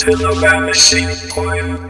To the vanishing point. The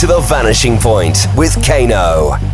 To The Vanishing Point with Kano.